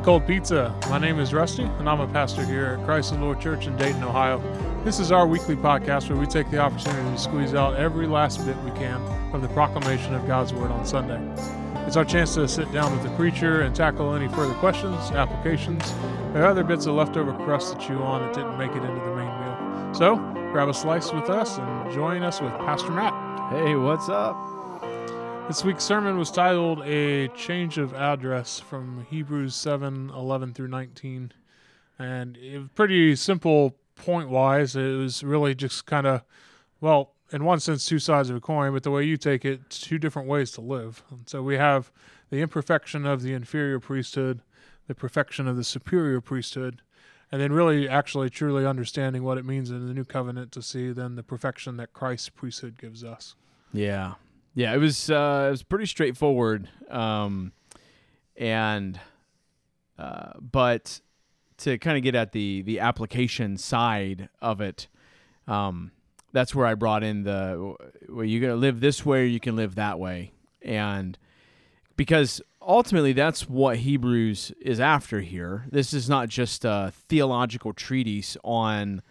To Cold Pizza. My name is Rusty, and I'm a pastor here at Christ the Lord Church in Dayton, Ohio. This is our weekly podcast where we take the opportunity to squeeze out every last bit we can from the proclamation of God's Word on Sunday. It's our chance to sit down with the preacher and tackle any further questions, applications, or other bits of leftover crust to chew on that didn't make it into the main meal. So, grab a slice with us and join us with Pastor Matt. Hey, what's up? This week's sermon was titled A Change of Address from Hebrews 7 11 through 19. And it was pretty simple point wise. It was really just kind of, well, in one sense, two sides of a coin, but the way you take it, two different ways to live. And so we have the imperfection of the inferior priesthood, the perfection of the superior priesthood, and then really actually truly understanding what it means in the new covenant to see then the perfection that Christ's priesthood gives us. Yeah, yeah. It was uh, it was pretty straightforward, um, and uh, but to kind of get at the the application side of it, um, that's where I brought in the well, you're gonna live this way, or you can live that way, and because ultimately that's what Hebrews is after here. This is not just a theological treatise on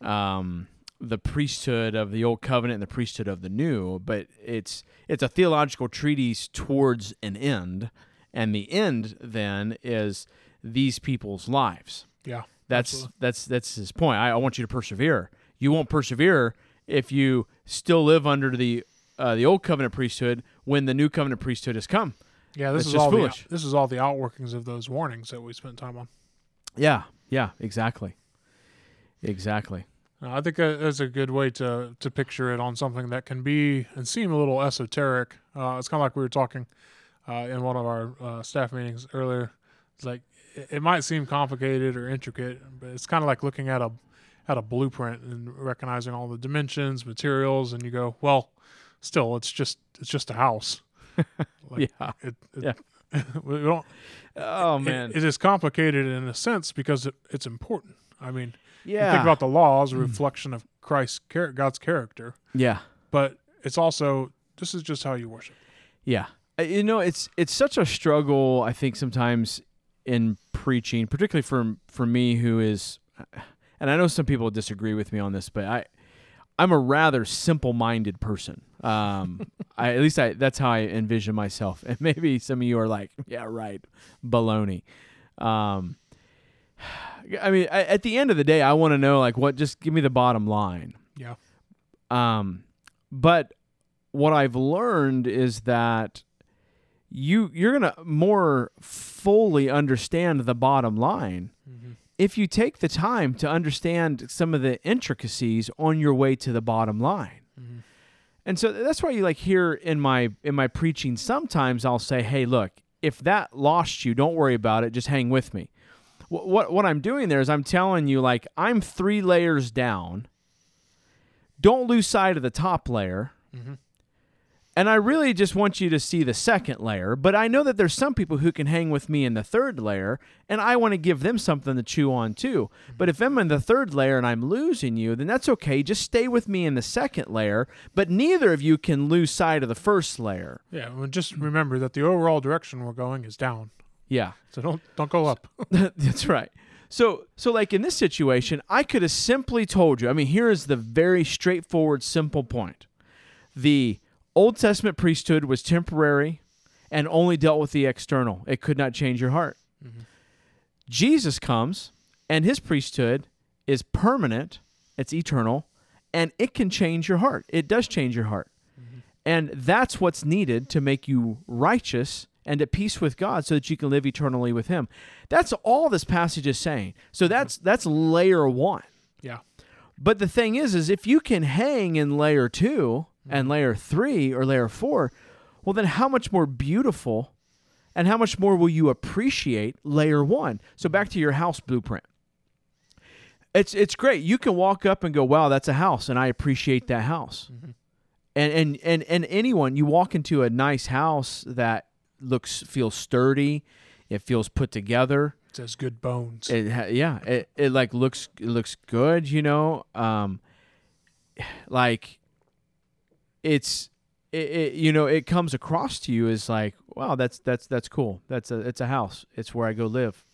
um, the priesthood of the old covenant and the priesthood of the new, but it's it's a theological treatise towards an end, and the end then is these people's lives. Yeah. That's absolutely. that's that's his point. I, I want you to persevere. You won't persevere if you still live under the uh, the old covenant priesthood when the new covenant priesthood has come. Yeah, this is all foolish. the this is all the outworkings of those warnings that we spent time on. Yeah, yeah, exactly, exactly. I think that's a good way to to picture it on something that can be and seem a little esoteric. Uh, it's kind of like we were talking uh, in one of our uh, staff meetings earlier. It's like it, it might seem complicated or intricate, but it's kind of like looking at a at a blueprint and recognizing all the dimensions, materials, and you go, well, still, it's just it's just a house. Like, yeah. It, it, Yeah. we don't Oh man. it is complicated in a sense because it, it's important. I mean, yeah. you think about the law as a reflection of Christ's char- God's character, yeah. but it's also this is just how you worship. Yeah. Uh, You know, it's it's such a struggle I think sometimes in preaching, particularly for for me who is and I know some people disagree with me on this, but I I'm a rather simple-minded person. Um I at least I that's how I envision myself. And maybe some of you are like, yeah, right. Baloney. Um I mean, I, at the end of the day, I want to know like what just give me the bottom line. Yeah. Um, but what I've learned is that you you're gonna more fully understand the bottom line if you take the time to understand some of the intricacies on your way to the bottom line. And so that's why you like hear in my in my preaching sometimes I'll say, "Hey, look, if that lost you, don't worry about it. Just hang with me." What what, what I'm doing there is I'm telling you like I'm 3 layers down. Don't lose sight of the top layer. Mm-hmm. And I really just want you to see the second layer, but I know that there's some people who can hang with me in the third layer, and I want to give them something to chew on too. Mm-hmm. But if I'm in the third layer and I'm losing you, then that's okay. Just stay with me in the second layer, but neither of you can lose sight of the first layer. Yeah, well, just remember that the overall direction we're going is down. Yeah. So don't don't go up. That's right. So so like in this situation, I could have simply told you. I mean, here is the very straightforward simple point. The Old Testament priesthood was temporary and only dealt with the external. It could not change your heart. Mm-hmm. Jesus comes and his priesthood is permanent, it's eternal, and it can change your heart. It does change your heart. Mm-hmm. And that's what's needed to make you righteous and at peace with God so that you can live eternally with him. That's all this passage is saying. So mm-hmm. that's that's layer 1. yeah. But the thing is is if you can hang in layer 2 and mm-hmm. layer 3 or layer 4, well then how much more beautiful and how much more will you appreciate layer 1? So mm-hmm. back to your house blueprint. It's it's great. You can walk up and go, "Wow, that's a house," and I appreciate that house. And and and and anyone you walk into a nice house that looks feels sturdy, it feels put together. It has good bones. It ha- yeah, it, it like looks it looks good, you know. Um, like it's it, it you know it comes across to you as like wow, that's that's that's cool. That's a it's a house. It's where I go live.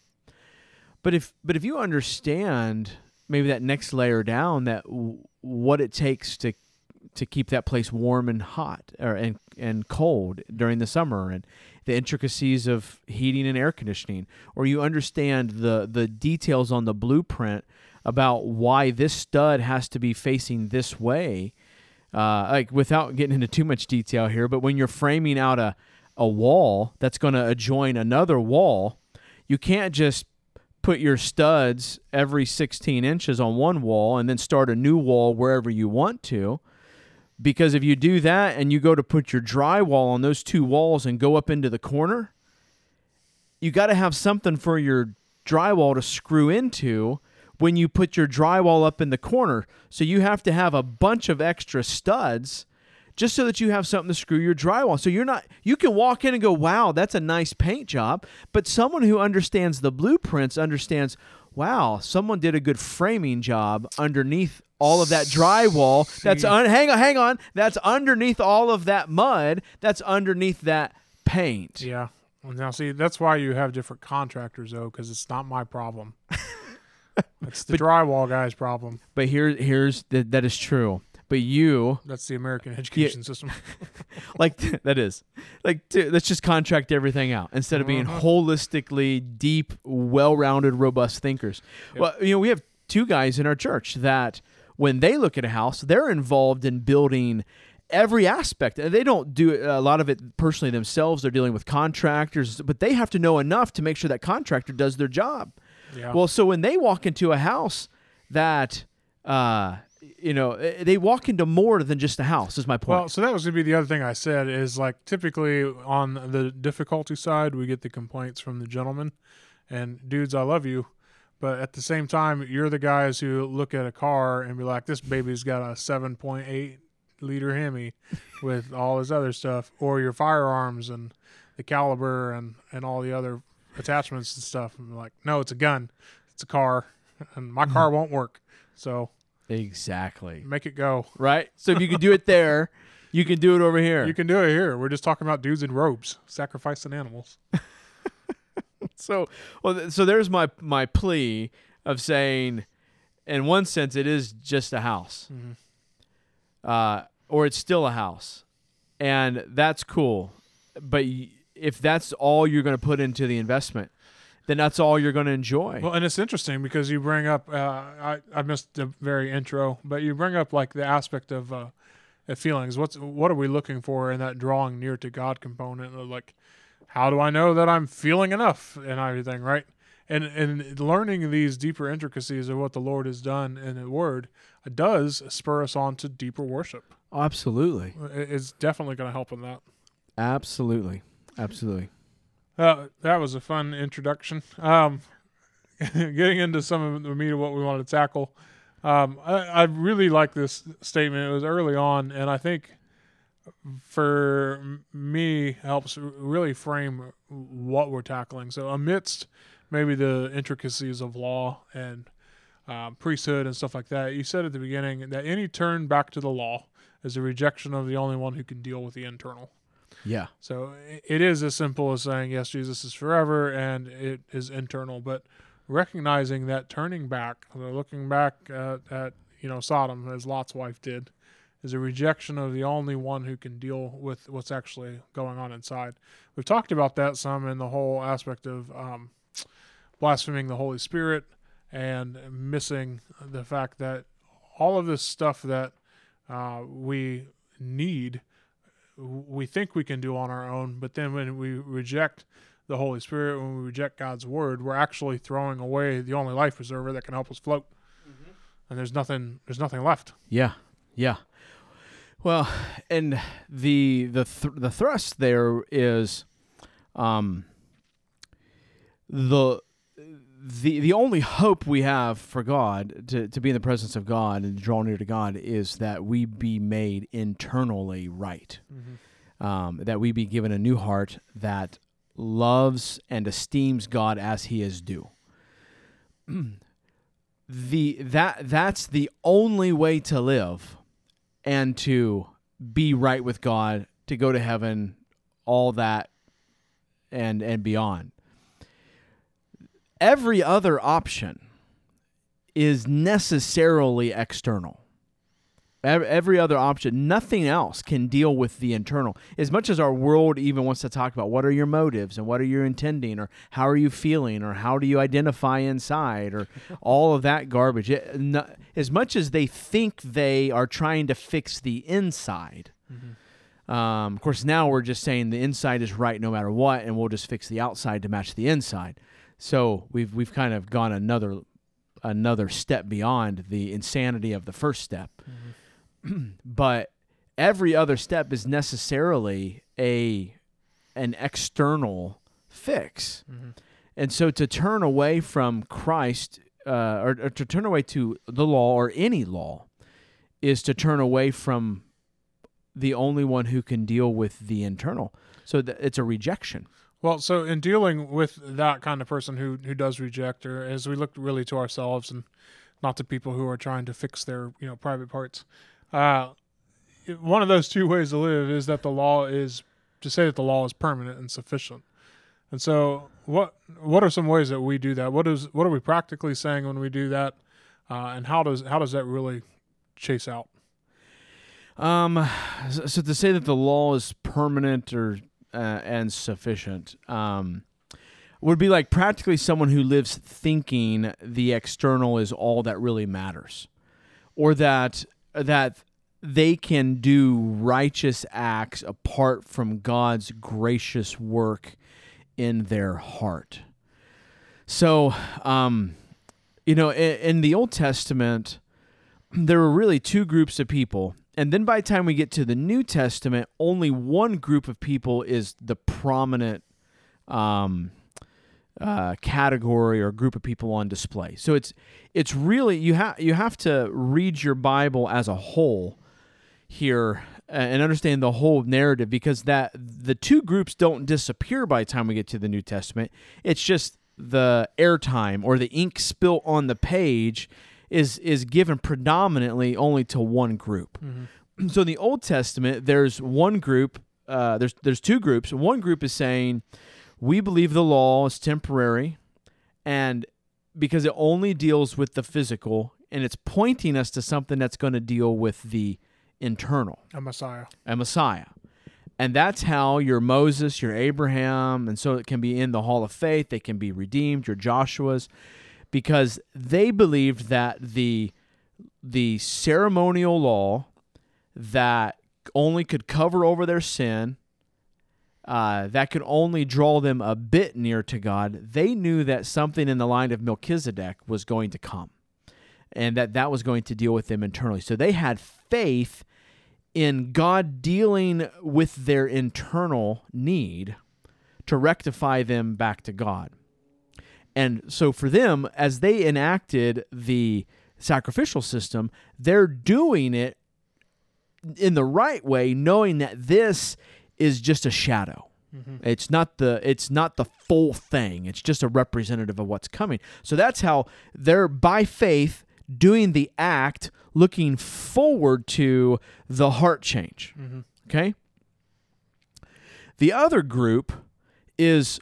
But if but if you understand maybe that next layer down that w- what it takes to to keep that place warm and hot or and and cold during the summer and the intricacies of heating and air conditioning or you understand the the details on the blueprint about why this stud has to be facing this way uh, like without getting into too much detail here but when you're framing out a a wall that's going to adjoin another wall you can't just put your studs every 16 inches on one wall and then start a new wall wherever you want to because if you do that and you go to put your drywall on those two walls and go up into the corner, you got to have something for your drywall to screw into when you put your drywall up in the corner. So you have to have a bunch of extra studs just so that you have something to screw your drywall. So you're not you can walk in and go, "Wow, that's a nice paint job." But someone who understands the blueprints understands, "Wow, someone did a good framing job underneath all of that drywall. That's un- hang on, hang on. That's underneath all of that mud. That's underneath that paint." Yeah. Well, now, see, that's why you have different contractors, though, because it's not my problem. it's the drywall guy's problem. But here here's that that is true. But you That's the American education system. like that is like t- let's just contract everything out instead of being Uh-huh. holistically deep well-rounded robust thinkers Yep. well you know we have two guys in our church that when they look at a house they're involved in building every aspect and they don't do a lot of it personally themselves they're dealing with contractors but they have to know enough to make sure that contractor does their job Yeah. well, so when they walk into a house that, uh, you know, eh, they walk into more than just a house. Is my point. Well, so that was gonna be the other thing I said is like typically on the difficulty side we get the complaints from the gentlemen, and dudes, I love you, but at the same time you're the guys who look at a car and be like, this baby's got a 7.8 liter Hemi with all his other stuff, or your firearms and the caliber and and all the other attachments and stuff. And like, no, it's a gun, it's a car, and my car mm-hmm. won't work, so exactly. make it go. Right. So if you can do it there, you can do it over here. You can do it here. We're just talking about dudes in robes sacrificing animals. so well, so there's my my plea of saying, in one sense, it is just a house, Mhm. uh, or it's still a house, and that's cool. But y- if that's all you're going to put into the investment, then that's all you're going to enjoy. Well, and it's interesting because you bring up. Uh, I I missed the very intro, but you bring up like the aspect of uh, of feelings. What's what are we looking for in that drawing near to God component? Like, how do I know that I'm feeling enough and everything, right? And and learning these deeper intricacies of what the Lord has done in the Word does spur us on to deeper worship. Absolutely. It's definitely going to help in that. Absolutely. Absolutely. Uh, that was a fun introduction. Um, getting into some of the meat of what we want to tackle. Um, I, I really like this statement. It was early on, and I think for me helps really frame what we're tackling. So amidst maybe the intricacies of law and um, priesthood and stuff like that, you said at the beginning that any turn back to the law is a rejection of the only one who can deal with the internal. Yeah. So it is as simple as saying, yes, Jesus is forever and it is internal, but recognizing that turning back, uh, looking back at, at you know Sodom as Lot's wife did, is a rejection of the only one who can deal with what's actually going on inside. We've talked about that some in the whole aspect of um, blaspheming the Holy Spirit and missing the fact that all of this stuff that uh, we need we think we can do on our own, but then when we reject the Holy Spirit, when we reject God's word, we're actually throwing away the only life preserver that can help us float. And there's nothing there's nothing left. Yeah. Yeah. Well, and the the th- the thrust there is um the the the only hope we have for God to, to be in the presence of God and draw near to God is that we be made internally right. Um, that we be given a new heart that loves and esteems God as he is due. the that that's the only way to live and to be right with God, to go to heaven, all that and and beyond. Every other option is necessarily external. Ev- Every other option, nothing else can deal with the internal. As much as our world even wants to talk about what are your motives and what are you intending or how are you feeling or how do you identify inside or all of that garbage. It, no, as much as they think they are trying to fix the inside, um, of course, now we're just saying the inside is right no matter what, and we'll just fix the outside to match the inside. So we've we've kind of gone another another step beyond the insanity of the first step. but every other step is necessarily a an external fix. And so to turn away from Christ uh, or, or to turn away to the law or any law is to turn away from the only one who can deal with the internal. So th- it's a rejection. Well, so in dealing with that kind of person who who does reject, or as we look really to ourselves and not to people who are trying to fix their you know private parts, uh, one of those two ways to live is that the law is to say that the law is permanent and sufficient. And so, what what are some ways that we do that? What is what are we practically saying when we do that, uh, and how does how does that really chase out? Um, so to say that the law is permanent or uh, and sufficient, um, would be like practically someone who lives thinking the external is all that really matters, or that that they can do righteous acts apart from God's gracious work in their heart. So, um, you know, in, in the Old Testament, there were really two groups of people. And then by the time we get to the New Testament, only one group of people is the prominent um, uh, category or group of people on display. So it's it's really you have you have to read your Bible as a whole here and understand the whole narrative because that the two groups don't disappear by the time we get to the New Testament. It's just the airtime or the ink spilt on the page is is given predominantly only to one group. So in the Old Testament, there's one group. Uh, there's there's two groups. One group is saying we believe the law is temporary, and because it only deals with the physical, and it's pointing us to something that's going to deal with the internal A Messiah. a Messiah. And that's how your Moses, your Abraham, and so it can be in the Hall of Faith, they can be redeemed, your Joshua's, because they believed that the the ceremonial law that only could cover over their sin, uh, that could only draw them a bit near to God, they knew that something in the line of Melchizedek was going to come and that that was going to deal with them internally. So they had faith in God dealing with their internal need to rectify them back to God. And so for them, as they enacted the sacrificial system, they're doing it in the right way, knowing that this is just a shadow. It's not the it's not the full thing. It's just a representative of what's coming. So that's how they're by faith doing the act, looking forward to the heart change. Okay. The other group is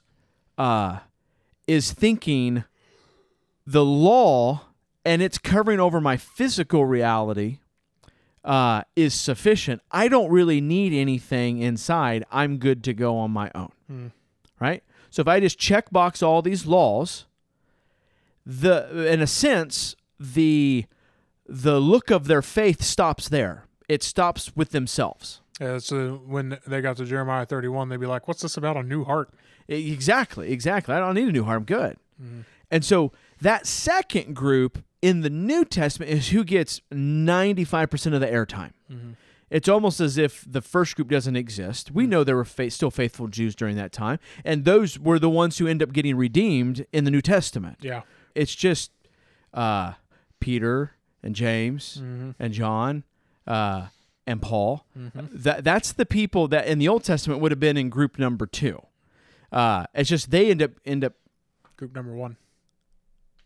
uh, is thinking the law and it's covering over my physical reality uh, is sufficient. I don't really need anything inside. I'm good to go on my own. Right? So if I just check box all these laws, the in a sense, the the look of their faith stops there. It stops with themselves. Yeah, so when they got to Jeremiah 31, they'd be like, "What's this about a new heart?" Exactly, exactly. I don't need a new heart. I'm good. And so that second group in the New Testament is who gets 95% of the airtime. It's almost as if the first group doesn't exist. We know there were fa- still faithful Jews during that time, and those were the ones who end up getting redeemed in the New Testament. Yeah, It's just uh, Peter and James and John uh, and Paul. That that's the people that in the Old Testament would have been in group number two. Uh, it's just they end up end up. group number one.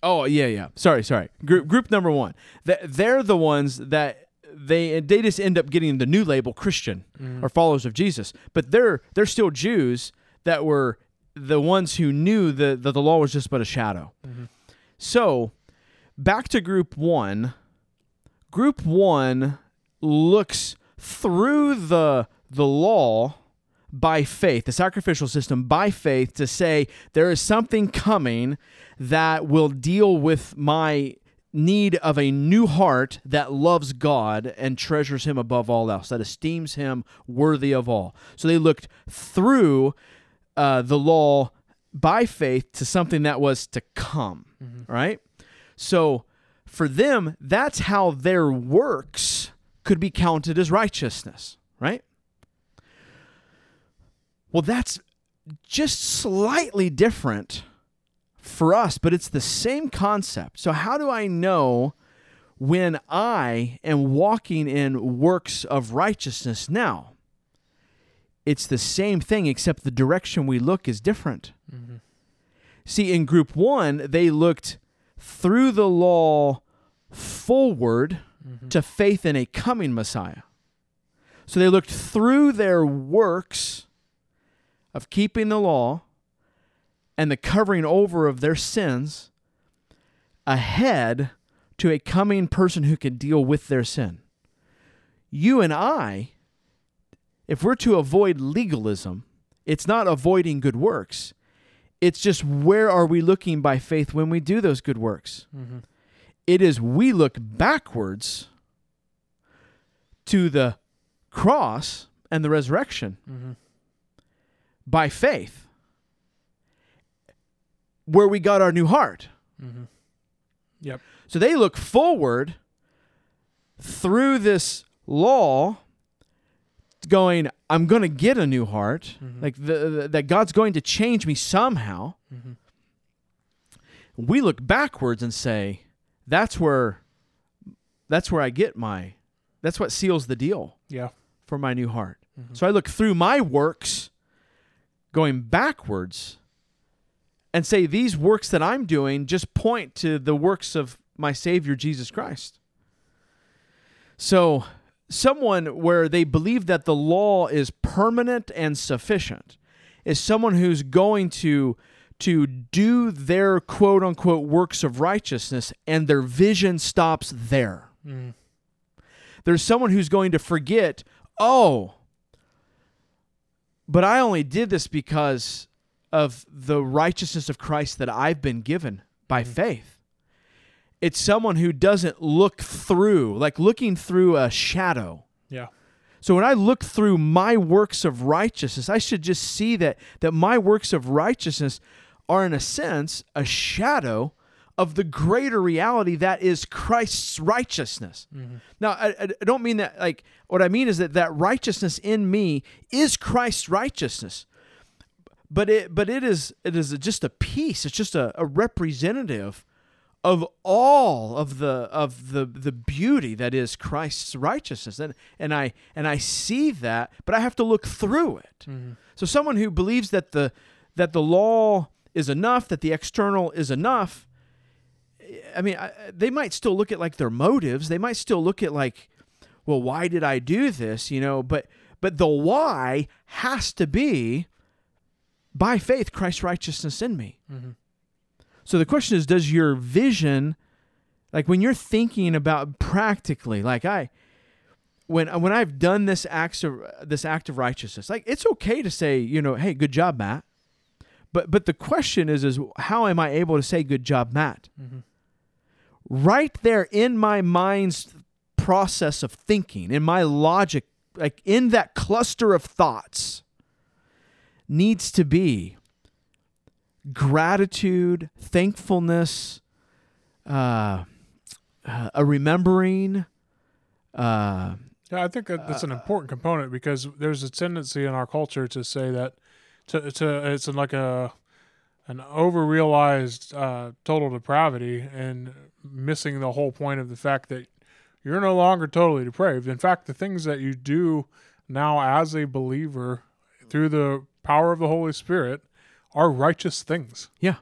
Oh yeah, yeah. Sorry, sorry. Group group number one. That they're the ones that they they just end up getting the new label Christian or followers of Jesus, but they're they're still Jews that were the ones who knew that the, the law was just but a shadow. Mhm. So, back to group one. Group one looks through the the law by faith, the sacrificial system by faith, to say there is something coming that will deal with my need of a new heart that loves God and treasures Him above all else, that esteems Him worthy of all. So they looked through uh, the law by faith to something that was to come, right? So for them, that's how their works could be counted as righteousness, right? Well, that's just slightly different for us, but it's the same concept. So, how do I know when I am walking in works of righteousness now? It's the same thing, except the direction we look is different. Mhm. See, in group one, they looked through the law forward Mhm. to faith in a coming Messiah. So they looked through their works of keeping the law and the covering over of their sins ahead to a coming person who can deal with their sin. You and I, if we're to avoid legalism, it's not avoiding good works. It's just where are we looking by faith when we do those good works? Mhm. It is we look backwards to the cross and the resurrection Mhm. By faith, where we got our new heart. Mhm. Yep. So they look forward through this law, going, I'm going to get a new heart, Mhm. like the, the- that God's going to change me somehow. Mhm. We look backwards and say, that's where, that's where I get my, that's what seals the deal Yeah. for my new heart. Mhm. So I look through my works, going backwards, and say these works that I'm doing just point to the works of my Savior Jesus Christ. So, someone where they believe that the law is permanent and sufficient is someone who's going to to do their quote unquote works of righteousness and their vision stops there Mhm. there's someone who's going to forget, oh, but I only did this because of the righteousness of Christ that I've been given by mm. faith. It's someone who doesn't look through, like looking through a shadow. Yeah. So when I look through my works of righteousness, I should just see that that my works of righteousness are in a sense a shadow of the greater reality that is Christ's righteousness. Mhm. Now, I, I don't mean that like what I mean is that that righteousness in me is Christ's righteousness. But it but it is it is just a piece. It's just a, a representative of all of the of the the beauty that is Christ's righteousness. And and I and I see that, but I have to look through it. Mhm. So someone who believes that the that the law is enough, that the external is enough, I mean, I, they might still look at like their motives. They might still look at like, well, why did I do this? You know, but but the why has to be by faith Christ's righteousness in me. Mhm. So the question is, does your vision, like when you're thinking about practically, like I, when when I've done this act of this act of righteousness, like it's okay to say, you know, hey, good job, Matt. But but the question is, is how am I able to say good job, Matt? Mhm. Right there in my mind's process of thinking, in my logic, like in that cluster of thoughts, needs to be gratitude, thankfulness, uh, uh, a remembering. Uh, Yeah, I think that's an important component because there's a tendency in our culture to say that to to it's like a an over realized uh, total depravity and missing the whole point of the fact that you're no longer totally depraved. In fact, the things that you do now as a believer through the power of the Holy Spirit are righteous things, yeah,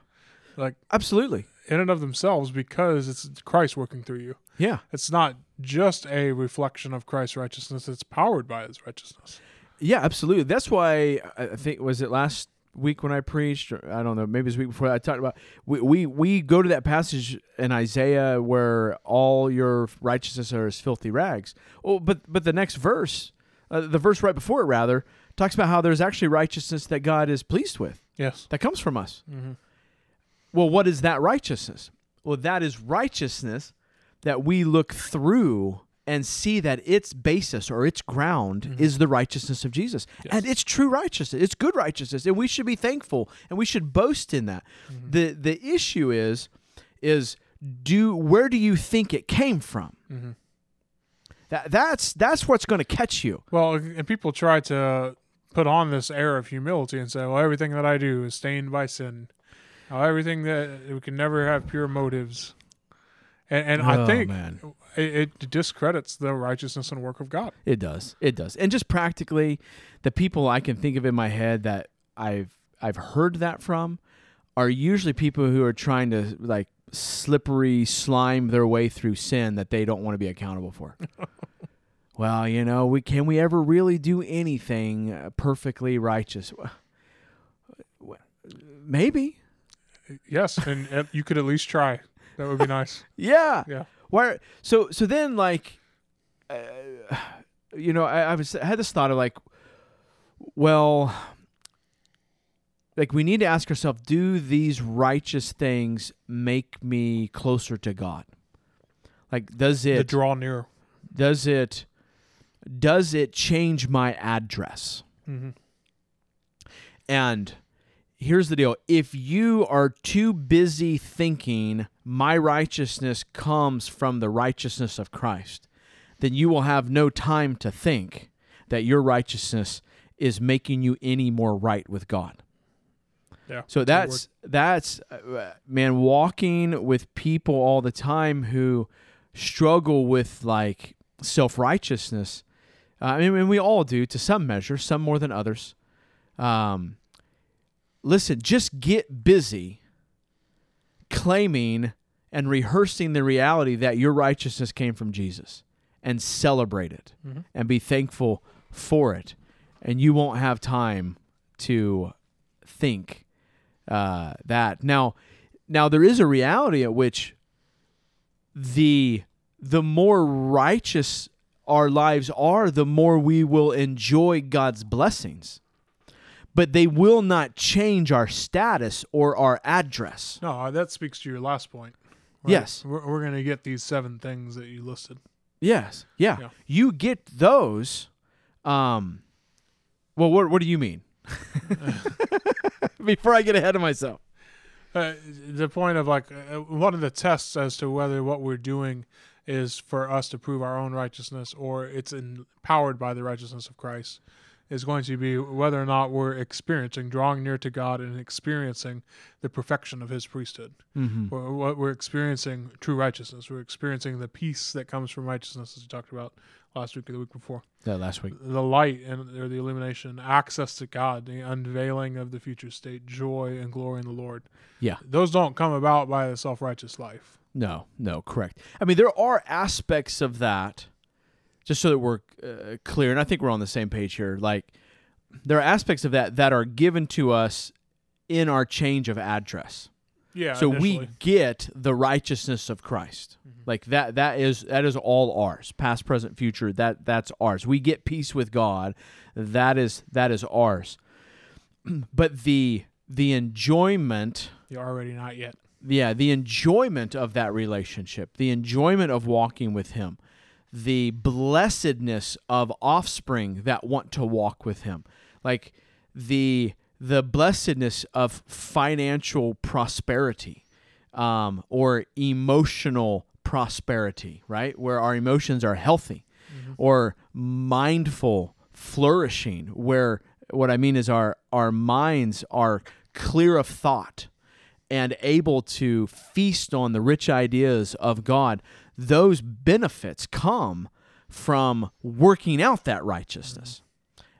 like absolutely. in and of themselves, because it's Christ working through you. Yeah, It's not just a reflection of Christ's righteousness; it's powered by His righteousness. yeah, absolutely. That's why I think was it last week when I preached. Or, I don't know. Maybe it was the week before. I talked about we, we we go to that passage in Isaiah where all your righteousness are as filthy rags. Oh, but but the next verse, uh, the verse right before it rather, talks about how there's actually righteousness that God is pleased with Yes. that comes from us. Mm-hmm. Well, what is that righteousness? Well, that is righteousness that we look through and see that its basis or its ground is the righteousness of Jesus. Yes. And it's true righteousness. It's good righteousness. And we should be thankful and we should boast in that. The the issue is is do where do you think it came from? Mm-hmm. That that's that's what's going to catch you. Well, and people try to put on this air of humility and say, "Well, everything that I do is stained by sin. Everything that we can never have pure motives." And, and I Oh, think man. it, it discredits the righteousness and work of God. It does. It does. And just practically, the people I can think of in my head that I've I've heard that from are usually people who are trying to like slippery slime their way through sin that they don't want to be accountable for. well, you know, we can we ever really do anything uh, perfectly righteous? Maybe. Yes, and you could at least try. That would be nice. Yeah. Yeah. Why? So so then like, uh, you know, I, I was I had this thought of like, well, like we need to ask ourselves: Do these righteous things make me closer to God? Like, does it draw near. does it does it change my address? Mm-hmm. And here's the deal if you are too busy thinking my righteousness comes from the righteousness of Christ, then you will have no time to think that your righteousness is making you any more right with God. Yeah. So that's that's uh, man walking with people all the time who struggle with like self-righteousness. Uh, I mean, and we all do to some measure, some more than others. Um, listen, just get busy claiming and rehearsing the reality that your righteousness came from Jesus and celebrate it Mhm. and be thankful for it. And you won't have time to think uh, that. Now, now there is a reality at which the the more righteous our lives are, the more we will enjoy God's blessings. But they will not change our status or our address. No, uh, that speaks to your last point. Yes. We're, we're going to get these seven things that you listed. Yes. Yeah. Yeah. You get those. Um, well, what, what do you mean? Before I get ahead of myself. Uh, the point of like uh, one of the tests as to whether what we're doing is for us to prove our own righteousness or it's empowered by the righteousness of Christ is going to be whether or not we're experiencing drawing near to God and experiencing the perfection of his priesthood. Mm-hmm. What we're experiencing true righteousness. We're experiencing the peace that comes from righteousness as we talked about last week or the week before. Yeah, last week. The light and or the illumination, access to God, the unveiling of the future state, joy and glory in the Lord. Yeah. Those don't come about by a self righteous life. No, no, correct. I mean, there are aspects of that, just so that we're uh, clear, and I think we're on the same page here. Like, there are aspects of that that are given to us in our change of address. Yeah. so we get the righteousness of Christ. Like that that is that is all ours. Past, present, future, that that's ours. We get peace with God. That is that is ours. but the the enjoyment You're already not yet. yeah, the enjoyment of that relationship, the enjoyment of walking with him, the blessedness of offspring that want to walk with him. Like the the blessedness of financial prosperity um, or emotional prosperity, right? Where our emotions are healthy or mindful flourishing, where what I mean is our our minds are clear of thought and able to feast on the rich ideas of God, those benefits come from working out that righteousness.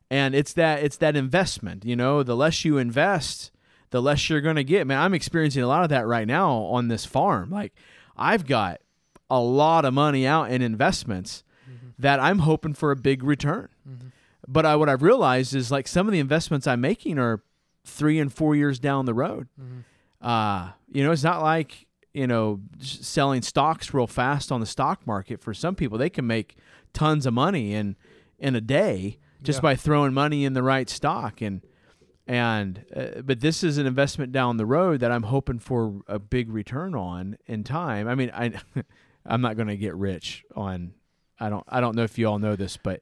And it's that it's that investment, you know, the less you invest, the less you're going to get. Man, I'm experiencing a lot of that right now on this farm. Like I've got a lot of money out in investments that I'm hoping for a big return. But I, what I've realized is like some of the investments I'm making are three and four years down the road. Mhm. Uh, you know, it's not like you know selling stocks real fast on the stock market. For some people, they can make tons of money in in a day just Yeah. by throwing money in the right stock and and uh, but this is an investment down the road that I'm hoping for a big return on in time. I mean, I I'm not going to get rich on I don't I don't know if you all know this, but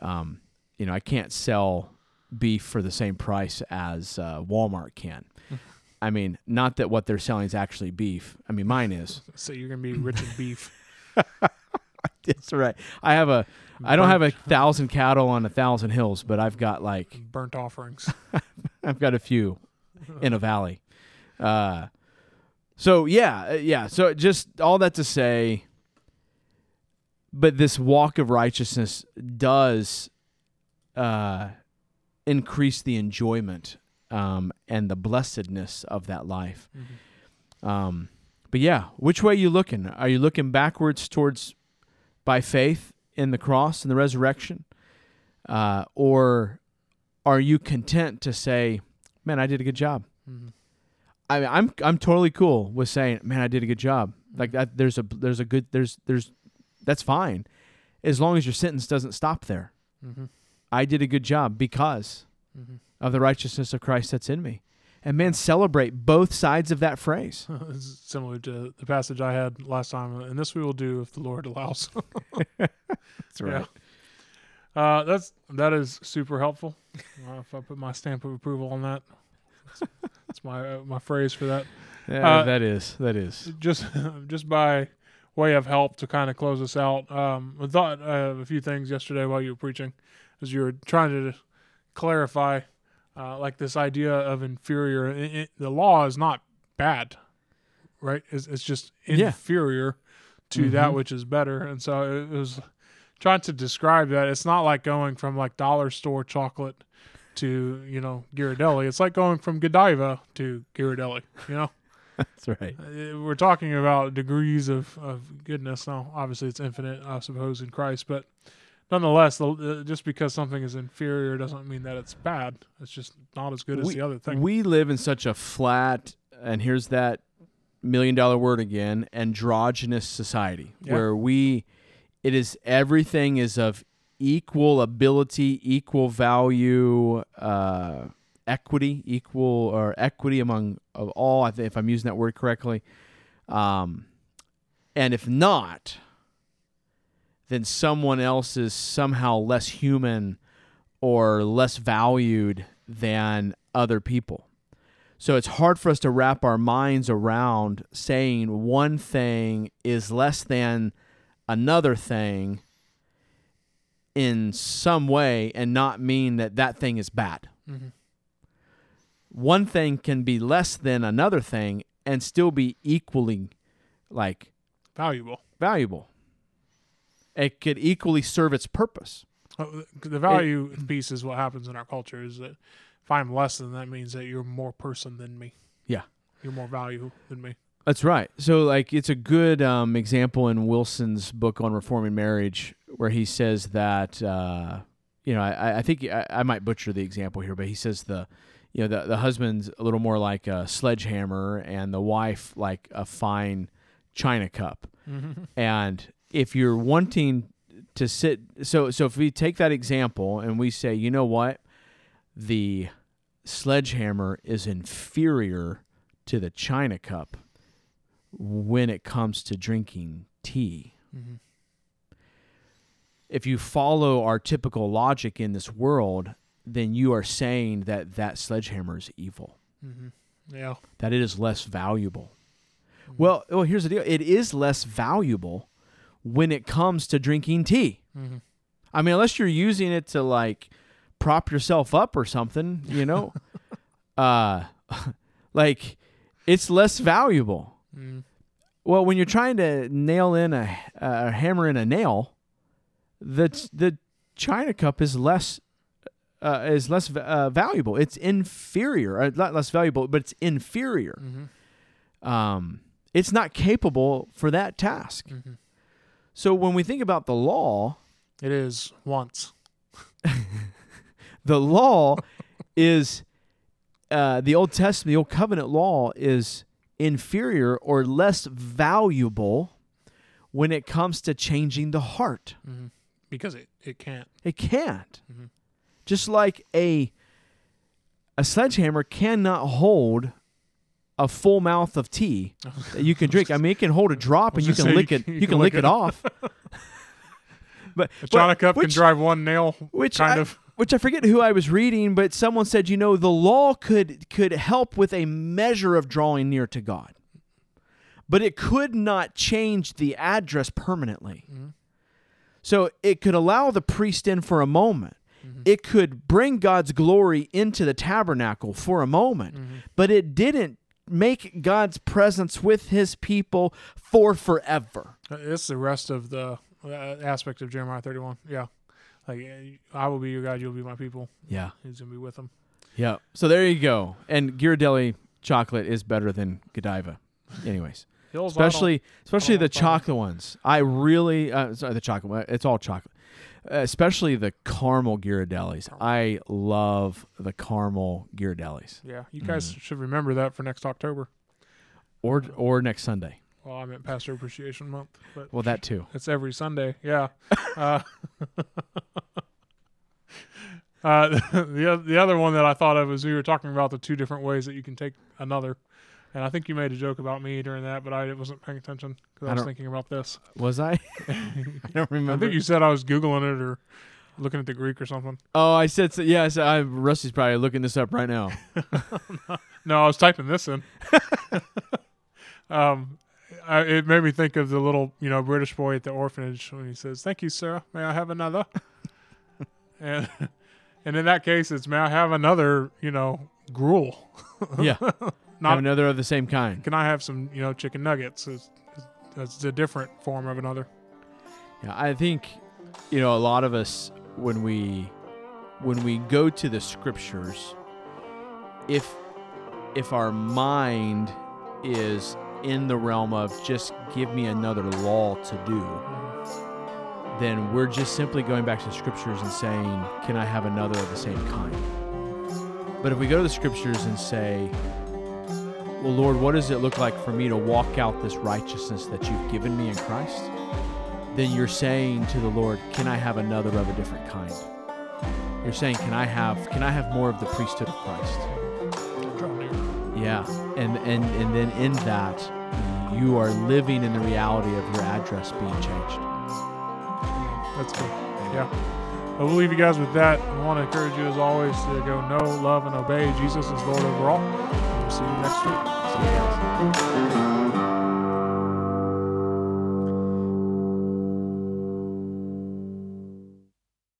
um, you know, I can't sell beef for the same price as uh, Walmart can. I mean, not that what they're selling is actually beef. I mean, mine is. So you're gonna be rich in beef. That's right. I have a I don't have a thousand cattle on a thousand hills, but I've got like burnt offerings. I've got a few in a valley. Uh, so yeah, uh, yeah. So just all that to say, but this walk of righteousness does uh, increase the enjoyment um, and the blessedness of that life. Mhm. Um, but yeah, which way are you looking? Are you looking backwards towards by faith in the cross and the resurrection, uh, or are you content to say, "Man, I did a good job"? Mhm. I mean, I'm I'm totally cool with saying, "Man, I did a good job." Like that. There's a there's a good there's there's that's fine, as long as your sentence doesn't stop there. Mhm. I did a good job because Mhm. Of the righteousness of Christ that's in me. And man, celebrate both sides of that phrase. It's similar to the passage I had last time, and this we will do if the Lord allows. That's Yeah. Uh, that's that is super helpful. Uh, if I put my stamp of approval on that, that's, that's my uh, my phrase for that. Yeah, Uh, that is that is. Just just by way of help to kind of close us out. Um, I thought uh, a few things yesterday while you were preaching, as you were trying to clarify, uh, like this idea of inferior. It, it, the law is not bad, right? It's, it's just Yeah. inferior to that Mhm. which is better, and so it was trying to describe that. It's not like going from like dollar store chocolate to you know Ghirardelli. It's like going from Godiva to Ghirardelli. You know. That's right. Uh, We're talking about degrees of, of goodness. Now, obviously, it's infinite, I suppose, in Christ, but nonetheless, the, just because something is inferior doesn't mean that it's bad. It's just not as good as We- the other thing. We live in such a flat, and here's that million dollar word again, androgynous society Yeah. where we, it is everything is of equal ability, equal value, uh, equity, equal or equity among of all. I think if I'm using that word correctly, um, and if not, then someone else is somehow less human or less valued than other people. So it's hard for us to wrap our minds around saying one thing is less than another thing in some way and not mean that that thing is bad. Mhm. One thing can be less than another thing and still be equally like Valuable. valuable. It could equally serve its purpose. The value piece is what happens in our culture is that if I'm less than that means that you're more person than me. Yeah. You're more value than me. That's right. So, like, it's a good um, example in Wilson's book on reforming marriage, where he says that, uh, you know, I, I think I, I might butcher the example here, but he says the, you know, the the husband's a little more like a sledgehammer, and the wife like a fine china cup. And if you're wanting to sit, so so if we take that example and we say, you know what, the sledgehammer is inferior to the china cup when it comes to drinking tea. Mhm. If you follow our typical logic in this world, then you are saying that that sledgehammer is evil, Mhm. Yeah. that it is less valuable. Well, well, here's the deal: it is less valuable when it comes to drinking tea. Mhm. I mean, unless you're using it to like prop yourself up or something, you know, uh, like it's less valuable. Mm. Well, when you're trying to nail in a, a hammer in a nail, the the china cup is less uh, is less uh, valuable. It's inferior, uh, not less valuable, but it's inferior. Mhm. Um, it's not capable for that task. Mhm. So when we think about the law, It is once. the law is uh, the Old Testament, the Old Covenant law is inferior or less valuable when it comes to changing the heart. Mm-hmm. Because it, it can't. It can't. Mhm. Just like a a sledgehammer cannot hold a full mouth of tea that you can drink. I mean, it can hold a drop and you can lick you it. can- You, you can, lick lick it off. but A China cup which- can drive one nail, which kind I, of. which I forget who I was reading, but someone said, you know, the law could could help with a measure of drawing near to God, but it could not change the address permanently. Mhm. So it could allow the priest in for a moment. Mhm. It could bring God's glory into the tabernacle for a moment, Mhm. but it didn't make God's presence with his people for forever. It's the rest of the uh, aspect of Jeremiah 31. Yeah. Like, I will be your God, you'll be my people. Yeah. He's going to be with them. Yeah. So there you go. And Ghirardelli chocolate is better than Godiva. Anyways. Hills, especially especially the chocolate ones. I really uh, sorry the chocolate. It's all chocolate. Especially the caramel Ghirardellis. I love the caramel Ghirardellis. Yeah. You guys Mm. should remember that for next October. Or or next Sunday. Well, I meant Pastor Appreciation Month, but Well, that too. it's every Sunday. Yeah. uh, uh, the the other one that I thought of was we were talking about the two different ways that you can take another, and I think you made a joke about me during that, but I wasn't paying attention because I I was thinking about this. Was I? I don't remember. I think you said I was googling it or looking at the Greek or something. oh, I said so, yes. I, Rusty's probably looking this up right now. No, I was typing this in. um, I, it made me think of the little, you know, British boy at the orphanage when he says, "Thank you, sir. May I have another?" and and in that case, it's "May I have another?" You know, gruel. yeah. Have another of the same kind. can I have some, you know, chicken nuggets? It's, it's a different form of another. Yeah, I think you know a lot of us when we when we go to the scriptures if if our mind is in the realm of just give me another law to do then we're just simply going back to the scriptures and saying can I have another of the same kind but if we go to the scriptures and say well Lord what does it look like for me to walk out this righteousness that you've given me in Christ then you're saying to the Lord, "Can I have another of a different kind?" You're saying, "Can I have can I have more of the priesthood of Christ?" Yeah. And and and then in that you are living in the reality of your address being changed. That's good. Yeah. We'll leave you guys with that. I want to encourage you, as always, to go know, love, and obey. Jesus is Lord over all. We'll see you next week. See you.